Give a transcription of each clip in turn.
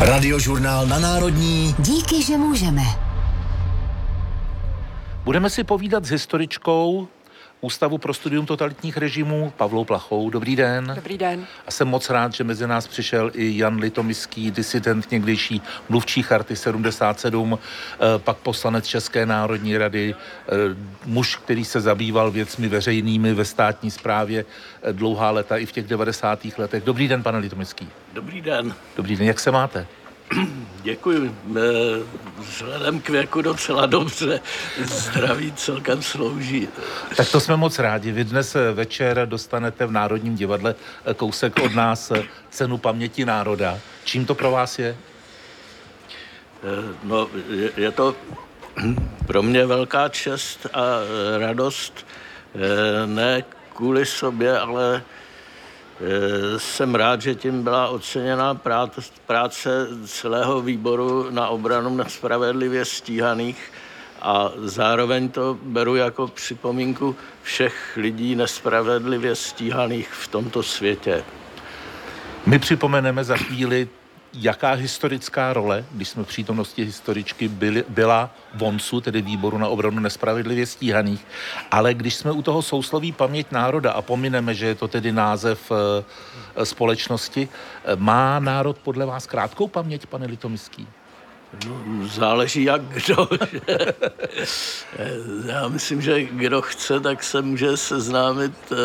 Radiožurnál na Národní. Díky, že můžeme. Budeme si povídat s historičkou Ústavu pro studium totalitních režimů Pavlou Plachou. Dobrý den. Dobrý den. A jsem moc rád, že mezi nás přišel i Jan Litomiský, disident někdejší mluvčí charty 77, eh, pak poslanec České národní rady, eh, muž, který se zabýval věcmi veřejnými ve státní správě eh, dlouhá léta i v těch 90. letech. Dobrý den, pane Litomiský. Dobrý den. Dobrý den, jak se máte? Děkuji. Vzhledem k věku docela dobře. Zdraví celkem slouží. Tak to jsme moc rádi. Vy dnes večer dostanete v Národním divadle kousek od nás cenu paměti národa. Čím to pro vás je? No, je, je to pro mě velká čest a radost. Ne kvůli sobě, ale Eh, jsem rád, že tím byla oceněna práce celého výboru na obranu nespravedlivě stíhaných a zároveň to beru jako připomínku všech lidí nespravedlivě stíhaných v tomto světě. My připomeneme za chvíli jaká historická role, když jsme v přítomnosti historičky byli, byla VONSu, tedy výboru na obranu nespravedlivě stíhaných, ale když jsme u toho sousloví paměť národa a pomineme, že je to tedy název e, společnosti, e, má národ podle vás krátkou paměť, pane Litomiský? No, záleží jak kdo. Já myslím, že kdo chce, tak se může seznámit e,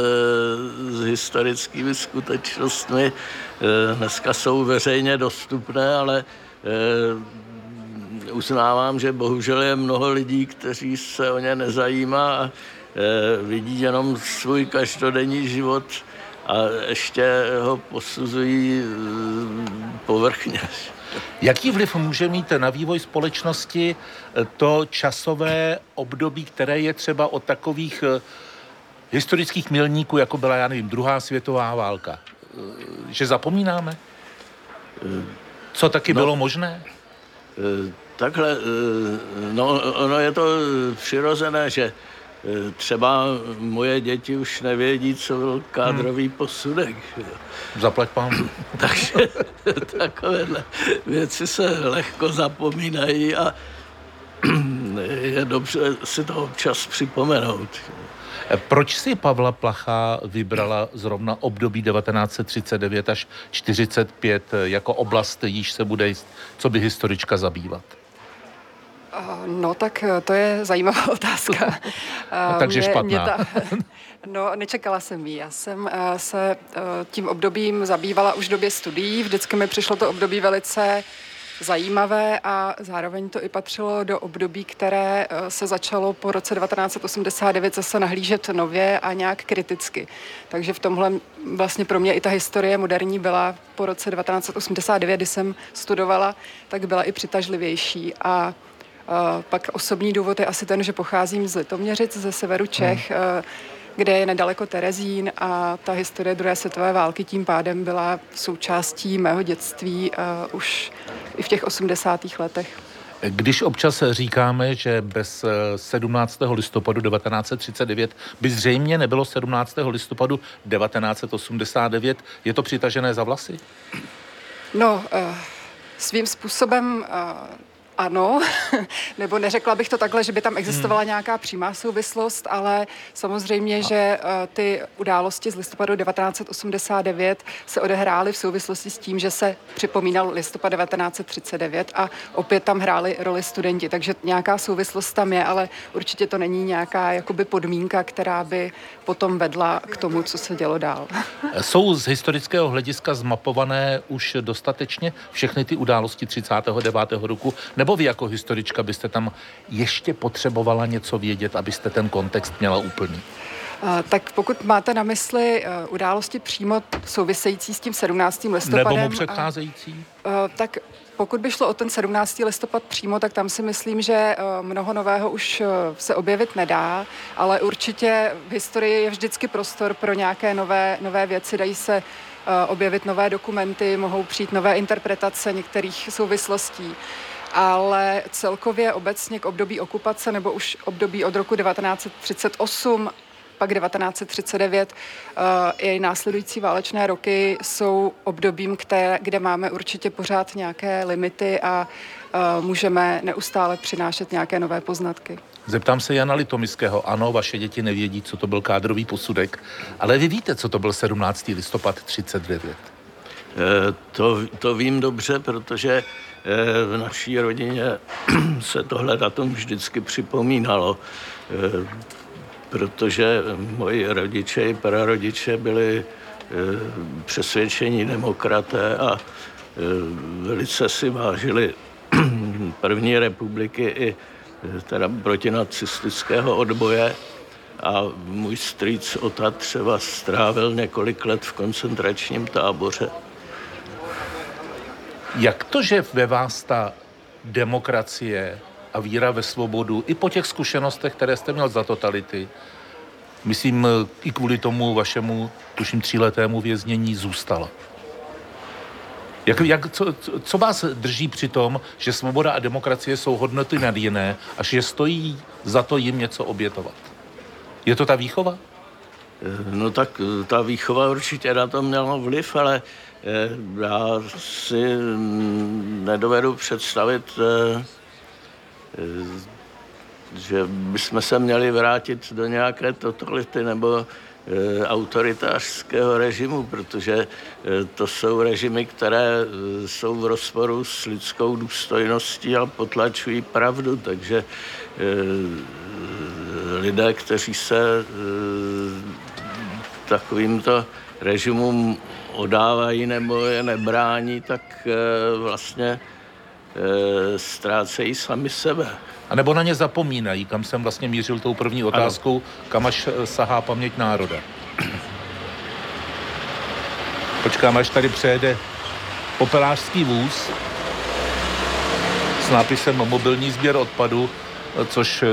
s historickými skutečnostmi. E, dneska jsou veřejně dostupné, ale e, uznávám, že bohužel je mnoho lidí, kteří se o ně nezajímá a vidí jenom svůj každodenní život a ještě ho posuzují povrchně. Jaký vliv může mít na vývoj společnosti eh, to časové období, které je třeba od takových eh, historických milníků, jako byla, já nevím, druhá světová válka? Eh, že zapomínáme? Co taky no, bylo možné? Takhle, no, ono je to přirozené, že Třeba moje děti už nevědí, co byl kádrový hmm. posudek. Zaplať pán. Takže takovéhle věci se lehko zapomínají a je dobře si to občas připomenout. Proč si Pavla Placha vybrala zrovna období 1939 až 45 jako oblast, již se bude, co by historička zabývat? No tak eh, to je zajímavá otázka. No, takže mě, špatná. Mě ta, no, nečekala jsem ji. Já jsem eh, se eh, tím obdobím zabývala už v době studií. Vždycky mi přišlo to období velice zajímavé a zároveň to i patřilo do období, které se začalo po roce 1989 zase nahlížet nově a nějak kriticky. Takže v tomhle vlastně pro mě i ta historie moderní byla po roce 1989, kdy jsem studovala, tak byla i přitažlivější a pak osobní důvod je asi ten, že pocházím z Litoměřic, ze severu Čech, hmm. kde je nedaleko Terezín a ta historie druhé světové války tím pádem byla součástí mého dětství uh, už i v těch 80. letech. Když občas říkáme, že bez 17. listopadu 1939 by zřejmě nebylo 17. listopadu 1989, je to přitažené za vlasy? No, svým způsobem ano, nebo neřekla bych to takhle, že by tam existovala hmm. nějaká přímá souvislost, ale samozřejmě, že uh, ty události z listopadu 1989 se odehrály v souvislosti s tím, že se připomínal listopad 1939 a opět tam hráli roli studenti, takže nějaká souvislost tam je, ale určitě to není nějaká jakoby podmínka, která by potom vedla k tomu, co se dělo dál. Jsou z historického hlediska zmapované už dostatečně všechny ty události 39. roku, nebo nebo vy jako historička byste tam ještě potřebovala něco vědět, abyste ten kontext měla úplný? Tak pokud máte na mysli e, události přímo související s tím 17. listopadem... Nebo mu předcházející? Tak pokud by šlo o ten 17. listopad přímo, tak tam si myslím, že mnoho nového už se objevit nedá, ale určitě v historii je vždycky prostor pro nějaké nové, nové věci, dají se objevit nové dokumenty, mohou přijít nové interpretace některých souvislostí ale celkově obecně k období okupace nebo už období od roku 1938 pak 1939 i následující válečné roky jsou obdobím, které, kde máme určitě pořád nějaké limity a můžeme neustále přinášet nějaké nové poznatky. Zeptám se Jana Litomiského. Ano, vaše děti nevědí, co to byl kádrový posudek, ale vy víte, co to byl 17. listopad 39. Eh, to, to vím dobře, protože eh, v naší rodině se tohle datum vždycky připomínalo, eh, protože moji rodiče i prarodiče byli přesvědčení demokraté a velice si vážili první republiky i teda protinacistického odboje a můj strýc Ota třeba strávil několik let v koncentračním táboře. Jak to, že ve vás ta demokracie a víra ve svobodu, i po těch zkušenostech, které jste měl za totality, myslím i kvůli tomu vašemu, tuším, tříletému věznění zůstala? Jak, jak, co, co vás drží při tom, že svoboda a demokracie jsou hodnoty nad jiné a že stojí za to jim něco obětovat? Je to ta výchova? No tak ta výchova určitě na to měla vliv, ale eh, já si nedovedu představit, eh, eh, že bychom se měli vrátit do nějaké totality nebo Eh, autoritářského režimu, protože eh, to jsou režimy, které eh, jsou v rozporu s lidskou důstojností a potlačují pravdu, takže lidé, kteří se takovýmto režimům odávají nebo je nebrání, tak vlastně ztrácejí sami sebe. A nebo na ně zapomínají, kam jsem vlastně mířil tou první otázkou, ano. kam až eh, sahá paměť národa. Počkám, až tady přejede popelářský vůz s nápisem mobilní sběr odpadu, což eh,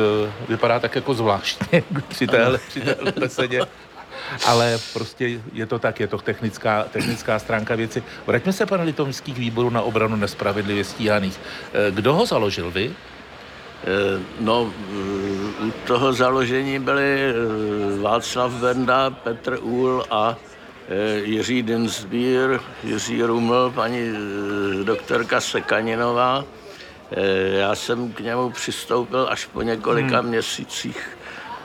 vypadá tak jako zvláštně při téhle, při téhle. Ale prostě je to tak, je to technická, technická stránka věci. Vraťme se, pane Litomský, k výboru na obranu nespravedlivě stíhaných. Eh, kdo ho založil, vy? Eh, no, eh, u toho založení byli Václav Benda, Petr Úl a Jiří Dinsbír, Jiří Ruml, paní doktorka Sekaninová. Já jsem k němu přistoupil až po několika hmm. měsících,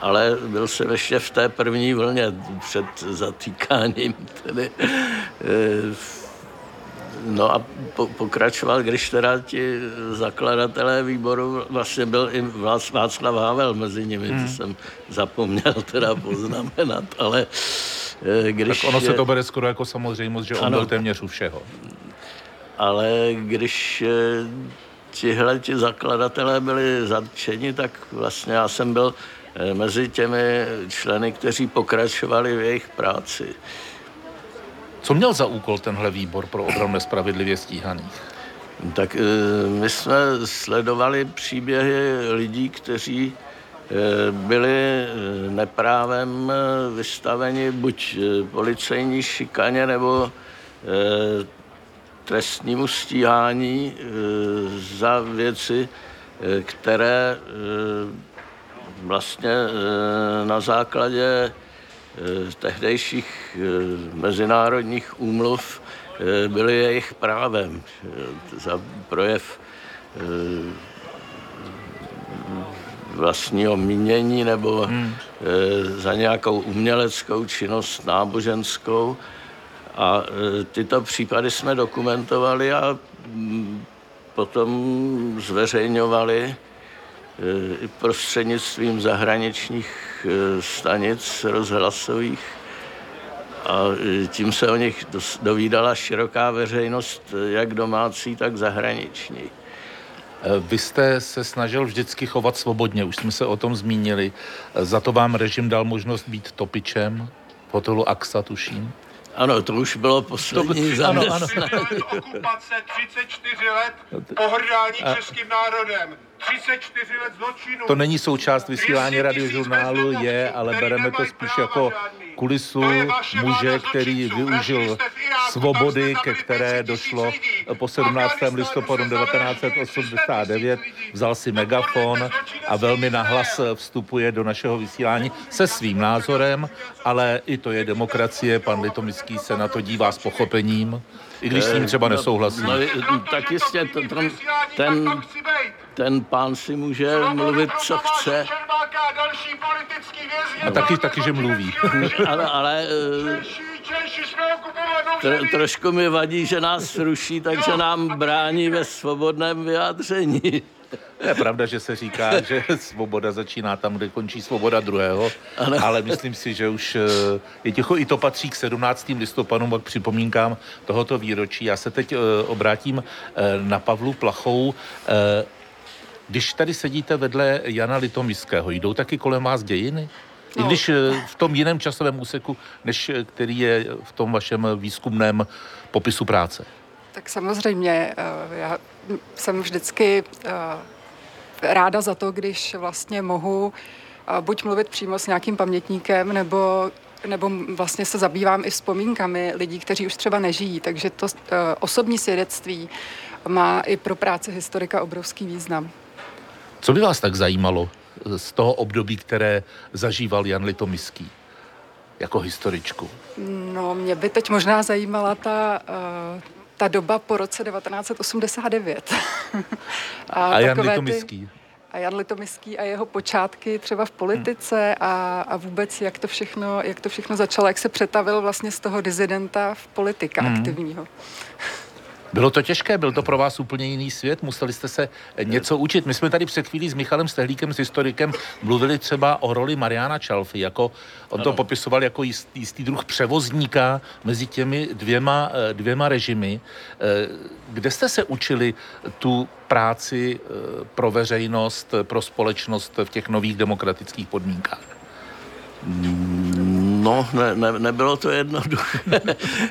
ale byl jsem ještě v té první vlně před zatýkáním. Tedy, No a po, pokračoval, když teda ti zakladatelé výboru, vlastně byl i Václav Havel mezi nimi, hmm. to jsem zapomněl teda poznamenat, ale eh, když... Tak ono se to bere skoro jako samozřejmost, že on ano, byl téměř u všeho. Ale když eh, tihle ti zakladatelé byli zatčeni, tak vlastně já jsem byl eh, mezi těmi členy, kteří pokračovali v jejich práci. Co měl za úkol tenhle výbor pro obranu nespravedlivě stíhaných? Tak eh, my jsme sledovali příběhy lidí, kteří eh, byli eh, neprávem vystaveni buď policejní šikaně nebo trestnímu stíhání za věci, které vlastně na základě Eh, tehdejších eh, mezinárodních úmluv byly jejich právem za projev vlastního mínění nebo hmm. za nějakou uměleckou činnost náboženskou. A tyto případy jsme dokumentovali a mm, potom zveřejňovali i prostřednictvím zahraničních Eh, stanic rozhlasových a eh, tím se o nich dovídala široká veřejnost, jak domácí, tak zahraniční. Vy jste se snažil vždycky chovat svobodně, už jsme se o tom zmínili. Za to vám režim dal možnost být topičem v hotelu AXA, tuším. Ano, to už bylo poslední To- ano, ano. okupace, 34 let pohrdání českým národem, 34 let zločinu. To není součást vysílání 200 radiožurnálu, je, ale bereme to spíš jako žádný. kulisu muže, který zločinců. využil svobody, ke které 500 došlo lidí. po V 17. Afghánistánu listopadu se zavraždili 1989, 300 lidí. vzal si megafon a velmi nahlas vstupuje do našeho vysílání se svým názorem, ale i to je demokracie, pan Litomický se na to dívá s pochopením, i když s ním třeba nesouhlasí. No, tak jistě, ten, ten, ten, pán si může mluvit, co chce, A taky, taky, že mluví. ale, ale eh, tro, trošku mi vadí, že nás ruší, takže nám brání ve svobodném vyjádření. Je pravda, že se říká, že svoboda začíná tam, kde končí svoboda druhého, Ano. ale myslím si, že už eh, je ticho, i to patří k 17. listopadu, a k připomínkám tohoto výročí. Já se teď eh, obrátím na Pavlu Plachou. Když tady sedíte vedle Jana Litomiského, jdou taky kolem vás dějiny? I No. když eh, v tom jiném časovém úseku, než eh, který je v tom vašem výzkumném popisu práce. Tak samozřejmě, eh, já jsem vždycky ráda za to, když vlastně mohu buď mluvit přímo s nějakým pamětníkem, nebo nebo vlastně se zabývám i vzpomínkami lidí, kteří už třeba nežijí, takže to osobní svědectví má i pro práci historika obrovský význam. Co by vás tak zajímalo z toho období, které zažíval Jan Litomiský jako historičku? No, mě by teď možná zajímala ta, uh, ta doba po roce 1989. A Jan takové Litomiský? A Jan Litomiský a jeho počátky třeba v politice a, a vůbec jak to, všechno, jak to všechno začalo, jak se přetavil vlastně z toho dizidenta v politika Hmm. aktivního. Bylo to těžké, byl to pro vás úplně jiný svět, museli jste se něco učit. My jsme tady před chvílí s Michalem Stehlíkem, s historikem, mluvili třeba o roli Mariana Čalfy, jako on to popisoval jako jistý, jistý druh převozníka mezi těmi dvěma, eh, dvěma režimy. Eh, Kde jste se učili tu práci eh, pro veřejnost, pro společnost v těch nových demokratických podmínkách? No, ne, ne, nebylo to jednoduché.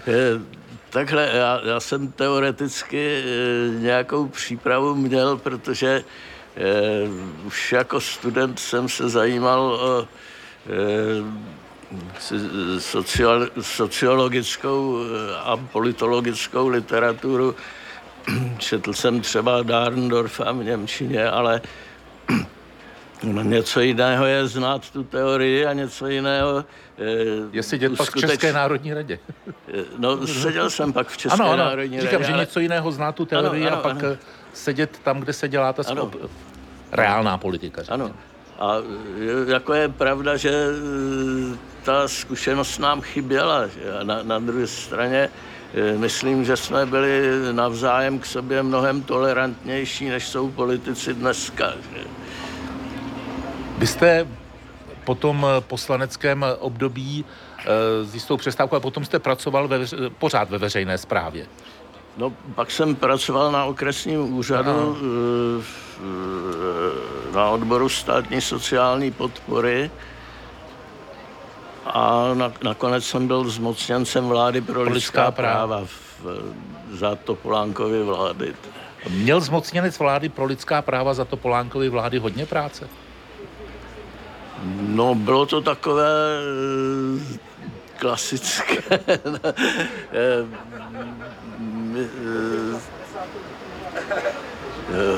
Eh, Takhle, já, já jsem teoreticky eh, nějakou přípravu měl, protože eh, už jako student jsem se zajímal o eh, sociál, sociologickou eh, a politologickou literaturu. Četl jsem třeba Darndorfa v Němčině, ale No, něco jiného je znát tu teorii a něco jiného... eh, Je sedět pak v uskuteč- České národní radě. Eh, No, seděl jsem pak v České Ano, ano, národní říkám, radě, že ale- něco jiného zná tu teorii Ano, a ano, pak ano. eh, sedět tam, kde se dělá ta skop... reálná politika. řekněme. Ano. A jako je pravda, že ta zkušenost nám chyběla. že? A na, na druhé straně myslím, že jsme byli navzájem k sobě mnohem tolerantnější, než jsou politici dneska. Že? Vy jste po tom eh, poslaneckém období eh, s jistou přestávkou a potom jste pracoval ve, pořád ve veřejné správě. No, pak jsem pracoval na okresním úřadu eh, eh, na odboru státní sociální podpory a na, nakonec jsem byl zmocněncem vlády pro, Pro lidská lidská práva. práva v, za Topolánkovy vlády. Měl zmocněnec vlády pro lidská práva za to Polánkovi vlády hodně práce? No, bylo to takové eh, klasické. Eh, eh,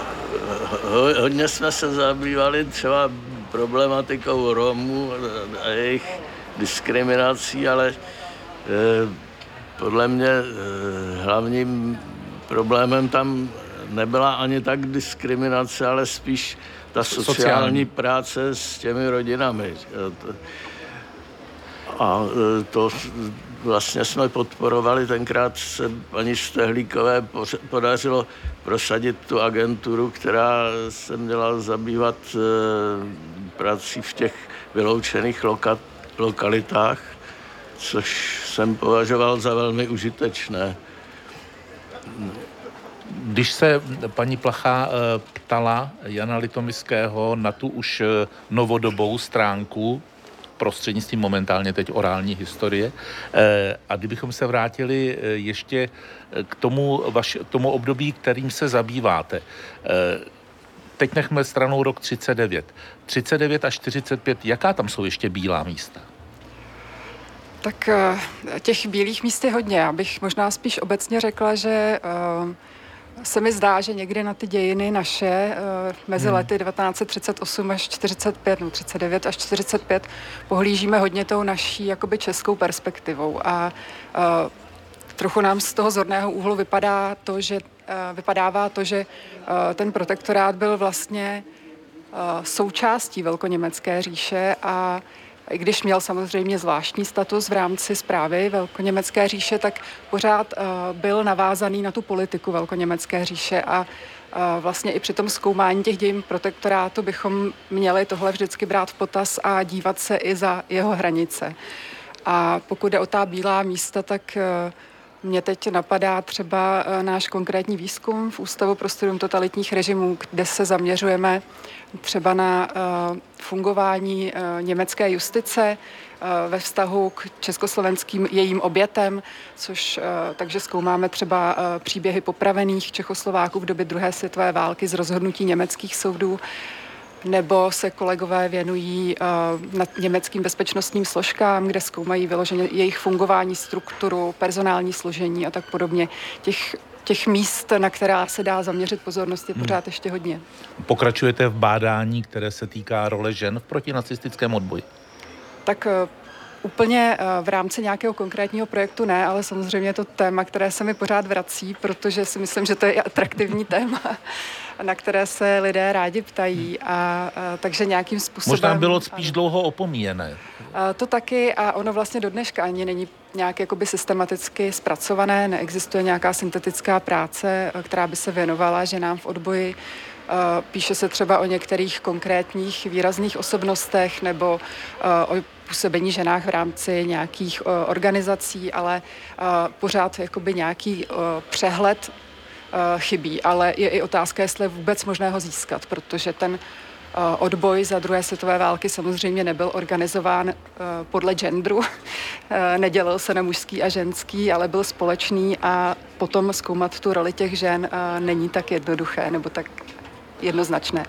ho- Hodně jsme se zabývali třeba problematikou Romů a jejich diskriminací, ale podle mě hlavním problémem tam nebyla ani tak diskriminace, ale spíš ta Sociální. sociální práce s těmi rodinami. to- A e, to vlastně jsme podporovali. Tenkrát se paní Stehlíkové podařilo prosadit tu agenturu, která se měla zabývat e, prací v těch vyloučených loka- lokalitách, což jsem považoval za velmi užitečné. Když se paní Placha eh, ptala Jana Litomiského na tu už eh, novodobou stránku prostřednictvím momentálně teď orální historie. Eh, a kdybychom se vrátili ještě k tomu, vaš, tomu období, kterým se zabýváte. Teď nechme stranou rok 39. 39 a 45, jaká tam jsou ještě bílá místa? Tak těch bílých míst je hodně. Já bych možná spíš obecně řekla, že se mi zdá, že někdy na ty dějiny naše eh, mezi hmm. lety 1938 až 45, no 39 až 45 pohlížíme hodně tou naší jakoby českou perspektivou a uh, trochu nám z toho zorného úhlu vypadá to, že uh, vypadává to, že uh, ten protektorát byl vlastně součástí velkoněmecké říše a i když měl samozřejmě zvláštní status v rámci zprávy Velkoněmecké říše, tak pořád uh, byl navázaný na tu politiku Velkoněmecké říše a uh, vlastně i při tom zkoumání těch dějin protektorátu bychom měli tohle vždycky brát v potaz a dívat se i za jeho hranice. A pokud jde o ta bílá místa, tak uh, mě teď napadá třeba náš konkrétní výzkum v Ústavu pro studium totalitních režimů, kde se zaměřujeme třeba na uh, fungování uh, německé justice ve vztahu k československým jejím obětem, což takže zkoumáme třeba příběhy popravených Čechoslováků v době druhé světové války z rozhodnutí německých soudů, nebo se kolegové věnují uh, nad německým bezpečnostním složkám, kde zkoumají vyloženě jejich fungování, strukturu, personální složení a tak podobně. Těch těch míst, na která se dá zaměřit pozornost, je hmm. pořád ještě hodně. Pokračujete v bádání, které se týká role žen v protinacistickém odboji? Tak eh, Úplně eh, v rámci nějakého konkrétního projektu ne, ale samozřejmě je to téma, které se mi pořád vrací, protože si myslím, že to je atraktivní téma, na které se lidé rádi ptají. A, a takže nějakým způsobem... Možná bylo spíš dlouho opomíjené. A to taky a ono vlastně do dneška ani není nějak jakoby systematicky zpracované, neexistuje nějaká syntetická práce, která by se věnovala ženám v odboji. Píše se třeba o některých konkrétních výrazných osobnostech nebo o působení ženách v rámci nějakých organizací, ale pořád jakoby nějaký přehled chybí, ale je i otázka, jestli je vůbec možné ho získat, protože ten uh, odboj za druhé světové války samozřejmě nebyl organizován uh, podle genderu, nedělil se na mužský a ženský, ale byl společný a potom zkoumat tu roli těch žen není tak jednoduché nebo tak jednoznačné.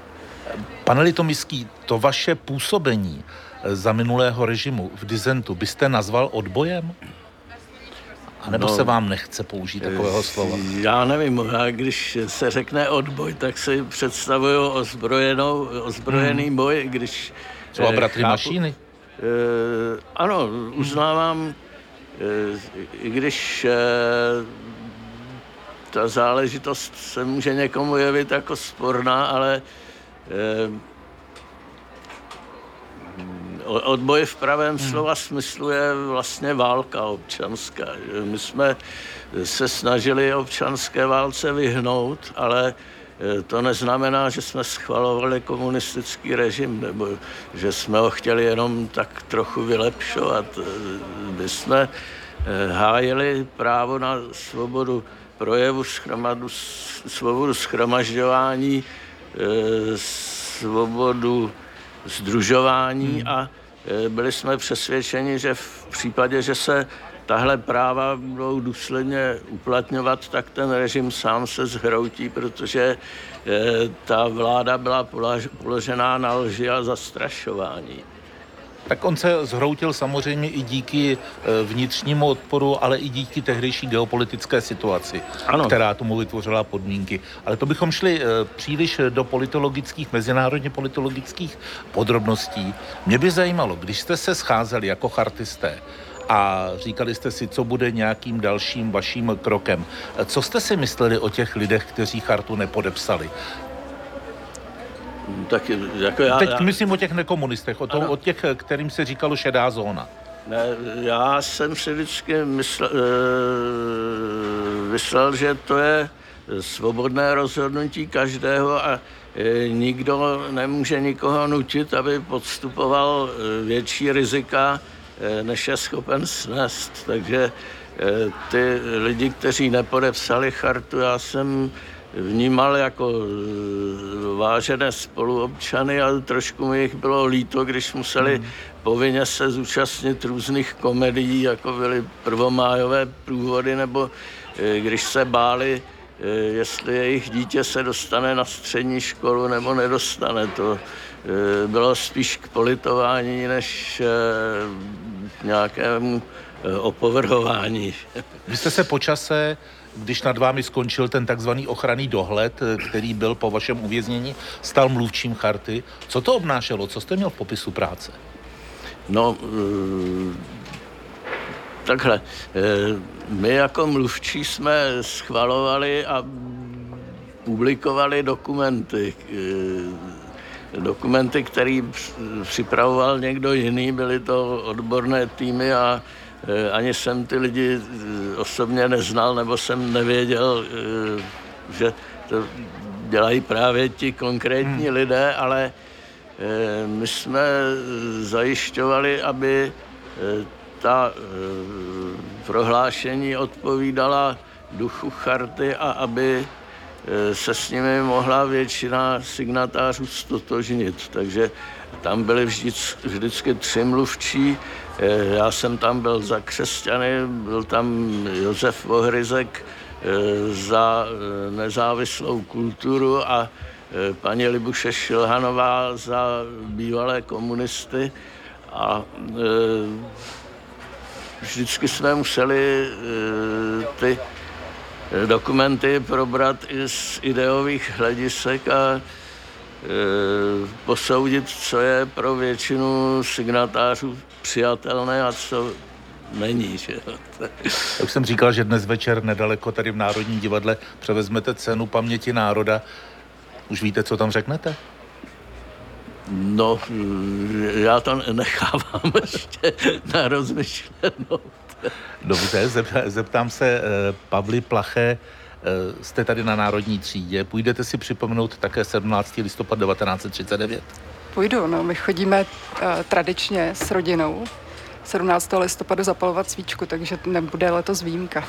Pane Litomiský, to vaše působení za minulého režimu v dizentu byste nazval odbojem? A nebo no, se vám nechce použít takového slova? Já nevím, já když se řekne odboj, tak si představuju ozbrojenou, ozbrojený hmm. boj, když... Třeba eh, bratry chápu, mašíny? Eh, ano, uznávám, eh, i když eh, ta záležitost se může někomu jevit jako sporná, ale eh, Odboj v pravém hmm. slova smyslu je vlastně válka občanská. My jsme se snažili občanské válce vyhnout, ale e, to neznamená, že jsme schvalovali komunistický režim, nebo že jsme ho chtěli jenom tak trochu vylepšovat. E, my jsme e, hájili právo na svobodu projevu, schromadu, svobodu schromažďování, svobodu združování a e, byli jsme přesvědčeni, že v případě, že se tahle práva budou důsledně uplatňovat, tak ten režim sám se zhroutí, protože e, ta vláda byla položená na lži a zastrašování. Tak on se zhroutil samozřejmě i díky e, vnitřnímu odporu, ale i díky tehdejší geopolitické situaci, ano. která tomu vytvořila podmínky. Ale to bychom šli e, příliš do politologických, mezinárodně politologických podrobností. Mě by zajímalo, když jste se scházeli jako chartisté, a říkali jste si, co bude nějakým dalším vaším krokem. Co jste si mysleli o těch lidech, kteří chartu nepodepsali? Tak jako já, Teď já... myslím o těch nekomunistech, o, to, o těch, kterým se říkalo šedá zóna. Ne, já jsem si vždycky myslel, e, myslel, že to je svobodné rozhodnutí každého a e, nikdo nemůže nikoho nutit, aby podstupoval větší rizika, než je schopen snést. Takže ty lidi, kteří nepodepsali chartu, já jsem vnímal jako eh, vážené spoluobčany, ale trošku mi jich bylo líto, když museli hmm. povinně se zúčastnit různých komedií, jako byly prvomájové průvody, nebo eh, když se báli, eh, jestli jejich dítě se dostane na střední školu nebo nedostane. To bylo spíš k politování, než k nějakému opovrhování. Vy jste se počase když nad vámi skončil ten takzvaný ochranný dohled, který byl po vašem uvěznění, stal mluvčím charty. Co to obnášelo? Co jste měl v popisu práce? No, eh, takhle. Eh, my jako mluvčí jsme schvalovali a publikovali dokumenty. Eh, dokumenty, které připravoval někdo jiný, byly to odborné týmy a Eh, ani jsem ty lidi eh, osobně neznal, nebo jsem nevěděl, eh, že to dělají právě ti konkrétní hmm. lidé, ale my jsme zajišťovali, aby ta prohlášení odpovídala duchu charty a aby se s nimi mohla většina signatářů stotožnit. Takže tam byly vždycky, vždycky tři mluvčí, Eh, já jsem tam byl za křesťany, byl tam Josef Vohryzek eh, za eh, nezávislou kulturu a paní Libuše Šilhanová za bývalé komunisty. A vždycky jsme museli ty dokumenty probrat i z ideových hledisek a Eh, posoudit, co je pro většinu signatářů přijatelné a co není. Že? Jak jsem říkal, že dnes večer nedaleko tady v Národním divadle převezmete cenu paměti národa. Už víte, co tam řeknete? No, já to nechávám ještě na rozmyšlenou. Dobře, zeptám se eh, Pavly Plaché, Eh, jste tady na Národní třídě. Půjdete si připomenout také 17. listopad 1939? Půjdu, no. My chodíme uh, tradičně s rodinou 17. listopadu zapalovat svíčku, takže nebude letos výjimka.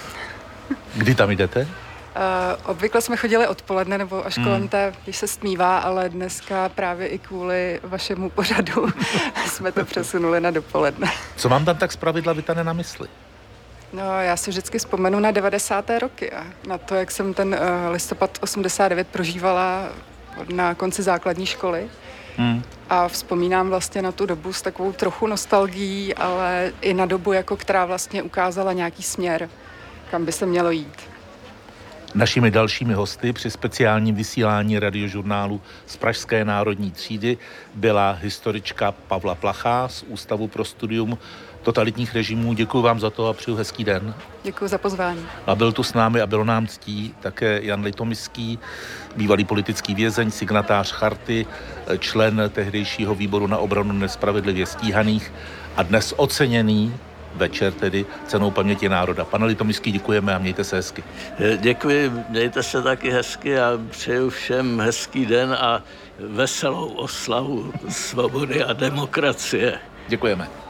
Kdy tam jdete? Uh, obvykle jsme chodili odpoledne nebo až kolem hmm. té, když se stmívá, ale dneska právě i kvůli vašemu pořadu jsme to přesunuli na dopoledne. Co vám tam tak zpravidla vytane na mysli? No, já si vždycky vzpomenu na 90. roky a na to, jak jsem ten uh, listopad 89 prožívala na konci základní školy. Hmm. A vzpomínám vlastně na tu dobu s takovou trochu nostalgií, ale i na dobu, jako která vlastně ukázala nějaký směr, kam by se mělo jít. Našimi dalšími hosty při speciálním vysílání radiožurnálu z Pražské národní třídy byla historička Pavla Plachá z Ústavu pro studium totalitních režimů. Děkuji vám za to a přeju hezký den. Děkuji za pozvání. A byl tu s námi a bylo nám ctí také Jan Litomiský, bývalý politický vězeň, signatář charty, člen tehdejšího výboru na obranu nespravedlivě stíhaných a dnes oceněný večer tedy cenou paměti národa. Pane Litomiský, děkujeme a mějte se hezky. Děkuji, mějte se taky hezky a přeju všem hezký den a veselou oslavu svobody a demokracie. Děkujeme.